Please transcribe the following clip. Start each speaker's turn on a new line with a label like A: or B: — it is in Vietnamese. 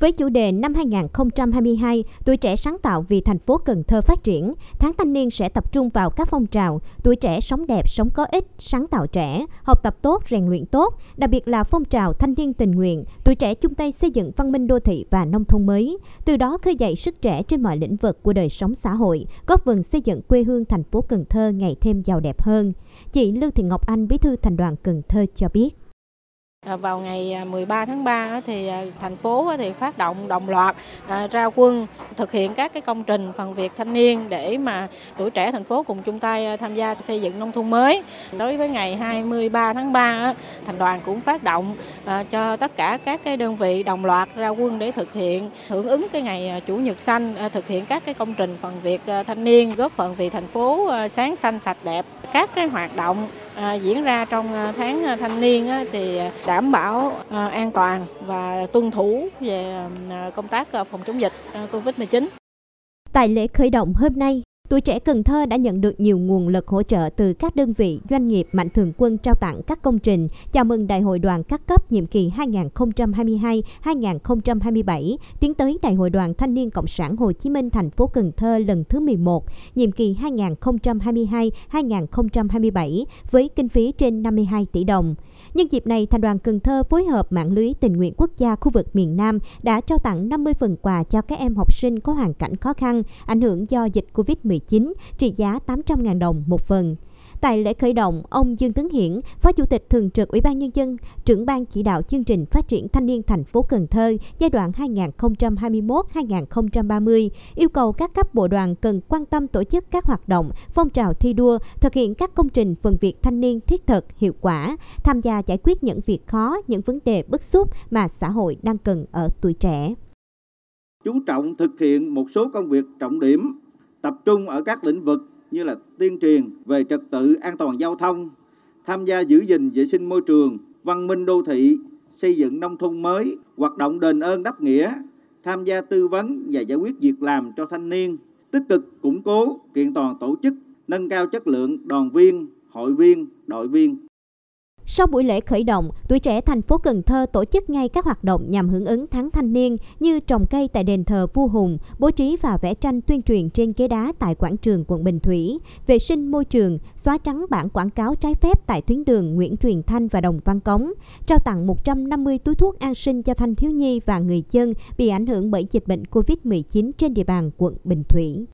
A: Với chủ đề năm 2022, tuổi trẻ sáng tạo vì thành phố Cần Thơ phát triển, tháng thanh niên sẽ tập trung vào các phong trào tuổi trẻ sống đẹp, sống có ích, sáng tạo trẻ, học tập tốt, rèn luyện tốt, đặc biệt là phong trào thanh niên tình nguyện, tuổi trẻ chung tay xây dựng văn minh đô thị và nông thôn mới, từ đó khơi dậy sức trẻ trên mọi lĩnh vực của đời sống xã hội, góp phần xây dựng quê hương thành phố Cần Thơ ngày thêm giàu đẹp hơn. Chị Lưu Thị Ngọc Anh, Bí thư Thành đoàn Cần Thơ cho biết.
B: À, vào ngày à, 13 tháng 3 thì à, thành phố thì phát động đồng loạt ra quân thực hiện các cái công trình phần việc thanh niên để mà tuổi trẻ thành phố cùng chung tay ờ, tham gia xây dựng nông thôn mới. Đối với ngày 23 tháng 3 thành đoàn cũng phát động ờ, cho tất cả các cái đơn vị đồng loạt ra quân để thực hiện hưởng ứng cái ngày ờ, chủ nhật xanh thực hiện các cái công trình phần việc thanh niên góp phần vì thành phố sáng xanh sạch đẹp. Các cái hoạt động À, diễn ra trong tháng thanh niên thì đảm bảo an toàn và tuân thủ về công tác phòng chống dịch Covid-19.
A: Tại lễ khởi động hôm nay, Tuổi trẻ Cần Thơ đã nhận được nhiều nguồn lực hỗ trợ từ các đơn vị, doanh nghiệp mạnh thường quân trao tặng các công trình chào mừng Đại hội đoàn các cấp nhiệm kỳ 2022-2027 tiến tới Đại hội đoàn Thanh niên Cộng sản Hồ Chí Minh thành phố Cần Thơ lần thứ 11, nhiệm kỳ 2022-2027 với kinh phí trên 52 tỷ đồng. Nhân dịp này, Thành đoàn Cần Thơ phối hợp mạng lưới tình nguyện quốc gia khu vực miền Nam đã trao tặng 50 phần quà cho các em học sinh có hoàn cảnh khó khăn, ảnh hưởng do dịch Covid-19, trị giá 800.000 đồng một phần. Tại lễ khởi động, ông Dương Tấn Hiển, Phó Chủ tịch Thường trực Ủy ban Nhân dân, trưởng ban chỉ đạo chương trình phát triển thanh niên thành phố Cần Thơ giai đoạn 2021-2030, yêu cầu các cấp bộ đoàn cần quan tâm tổ chức các hoạt động, phong trào thi đua, thực hiện các công trình phần việc thanh niên thiết thực, hiệu quả, tham gia giải quyết những việc khó, những vấn đề bức xúc mà xã hội đang cần ở tuổi trẻ.
C: Chú trọng thực hiện một số công việc trọng điểm, tập trung ở các lĩnh vực như là tuyên truyền về trật tự an toàn giao thông, tham gia giữ gìn vệ sinh môi trường, văn minh đô thị, xây dựng nông thôn mới, hoạt động đền ơn đáp nghĩa, tham gia tư vấn và giải quyết việc làm cho thanh niên, tích cực củng cố, kiện toàn tổ chức, nâng cao chất lượng đoàn viên, hội viên, đội viên.
A: Sau buổi lễ khởi động, tuổi trẻ thành phố Cần Thơ tổ chức ngay các hoạt động nhằm hưởng ứng tháng thanh niên như trồng cây tại đền thờ vua Hùng, bố trí và vẽ tranh tuyên truyền trên ghế đá tại quảng trường quận Bình Thủy, vệ sinh môi trường, xóa trắng bản quảng cáo trái phép tại tuyến đường Nguyễn Truyền Thanh và Đồng Văn Cống, trao tặng 150 túi thuốc an sinh cho thanh thiếu nhi và người dân bị ảnh hưởng bởi dịch bệnh COVID-19 trên địa bàn quận Bình Thủy.